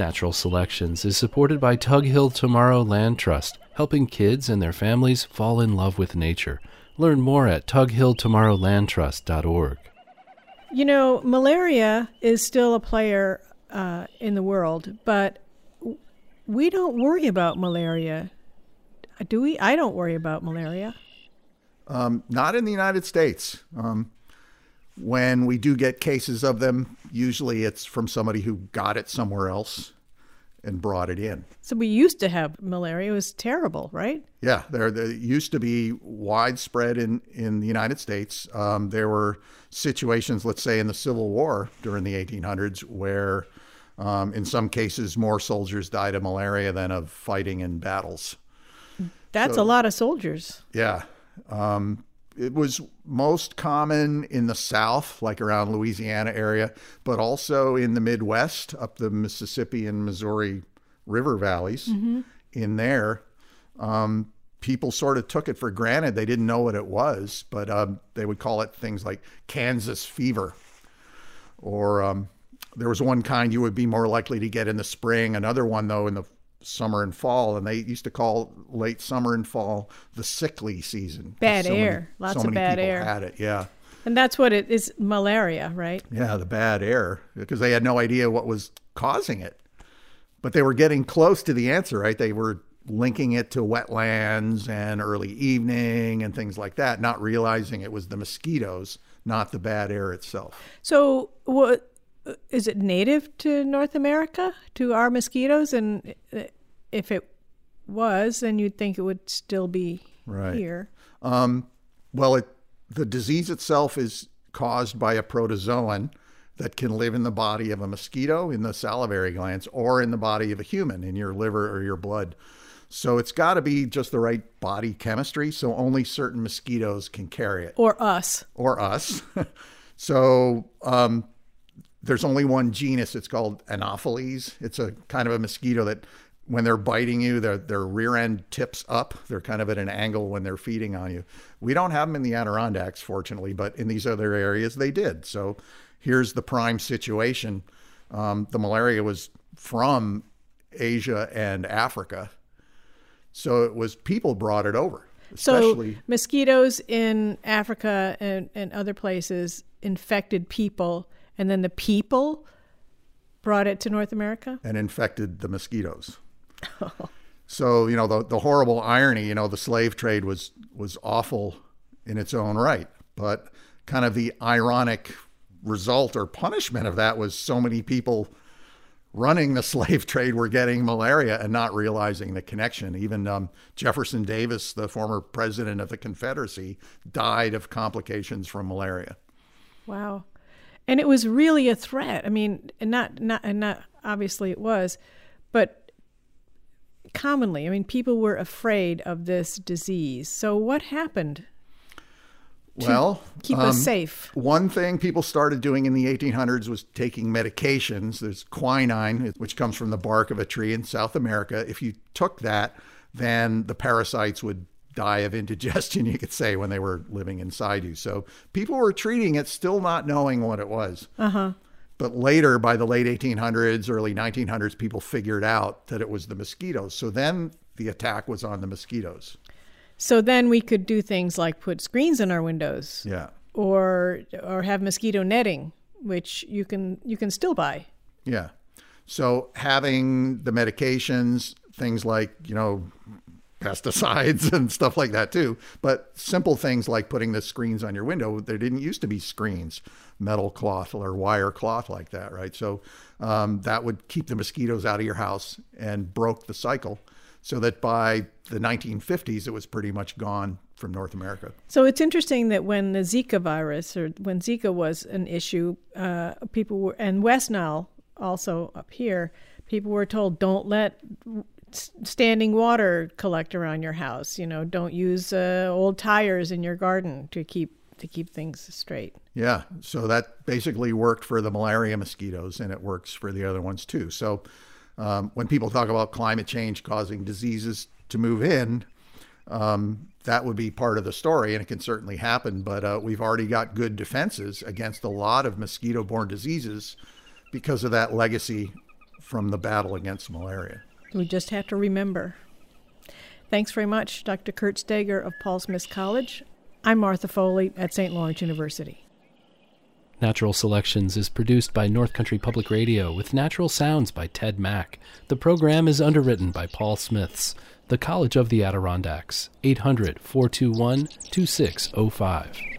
Natural Selections is supported by Tug Hill Tomorrow Land Trust, helping kids and their families fall in love with nature. Learn more at tughilltomorrowlandtrust.org. You know, malaria is still a player uh, in the world, but we don't worry about malaria. Do we? I don't worry about malaria. Um, not in the United States. Um, when we do get cases of them, usually it's from somebody who got it somewhere else and brought it in. So we used to have malaria. It was terrible, right? Yeah, there, there used to be widespread in, in the United States. Um, there were situations, let's say in the Civil War during the 1800s, where um, in some cases more soldiers died of malaria than of fighting in battles. That's so, a lot of soldiers. Yeah. Um, it was most common in the South, like around Louisiana area, but also in the Midwest, up the Mississippi and Missouri river valleys. Mm-hmm. In there, um, people sort of took it for granted. They didn't know what it was, but um, they would call it things like Kansas fever. Or um, there was one kind you would be more likely to get in the spring. Another one, though, in the summer and fall, and they used to call late summer and fall the sickly season. Bad so air, many, lots so of bad air. Had it, yeah. And that's what it is malaria, right? Yeah, the bad air, because they had no idea what was causing it. But they were getting close to the answer, right? They were linking it to wetlands and early evening and things like that, not realizing it was the mosquitoes, not the bad air itself. So, what is it native to North America to our mosquitoes? And if it was, then you'd think it would still be right. here. Um, well, it, the disease itself is caused by a protozoan that can live in the body of a mosquito in the salivary glands or in the body of a human in your liver or your blood. So it's got to be just the right body chemistry. So only certain mosquitoes can carry it. Or us. Or us. so um, there's only one genus. It's called Anopheles. It's a kind of a mosquito that when they're biting you, their, their rear end tips up. They're kind of at an angle when they're feeding on you. We don't have them in the Adirondacks, fortunately, but in these other areas they did. So here's the prime situation. Um, the malaria was from Asia and Africa. So it was people brought it over. Especially, so mosquitoes in Africa and, and other places infected people and then the people brought it to North America and infected the mosquitoes. so you know the the horrible irony. You know the slave trade was was awful in its own right, but kind of the ironic result or punishment of that was so many people running the slave trade were getting malaria and not realizing the connection. Even um, Jefferson Davis, the former president of the Confederacy, died of complications from malaria. Wow and it was really a threat. I mean, and not not and not obviously it was, but commonly, I mean, people were afraid of this disease. So what happened? well, keep um, us safe. One thing people started doing in the 1800s was taking medications. There's quinine, which comes from the bark of a tree in South America. If you took that, then the parasites would die of indigestion, you could say, when they were living inside you. So people were treating it still not knowing what it was. Uh-huh. But later, by the late 1800s, early 1900s, people figured out that it was the mosquitoes. So then the attack was on the mosquitoes. So then we could do things like put screens in our windows. Yeah. Or or have mosquito netting, which you can you can still buy. Yeah. So having the medications, things like, you know, pesticides and stuff like that too. But simple things like putting the screens on your window, there didn't used to be screens, metal cloth or wire cloth like that, right? So um, that would keep the mosquitoes out of your house and broke the cycle so that by the 1950s, it was pretty much gone from North America. So it's interesting that when the Zika virus or when Zika was an issue, uh, people were, and West Nile also up here, people were told don't let standing water collect around your house. You know, don't use uh, old tires in your garden to keep to keep things straight. Yeah, so that basically worked for the malaria mosquitoes, and it works for the other ones too. So um, when people talk about climate change causing diseases to move in, um, that would be part of the story, and it can certainly happen. But uh, we've already got good defenses against a lot of mosquito-borne diseases because of that legacy from the battle against malaria. We just have to remember. Thanks very much, Dr. Curt Stager of Paul Smith College. I'm Martha Foley at St. Lawrence University. Natural Selections is produced by North Country Public Radio with natural sounds by Ted Mack. The program is underwritten by Paul Smiths, the College of the Adirondacks, 800 421 2605.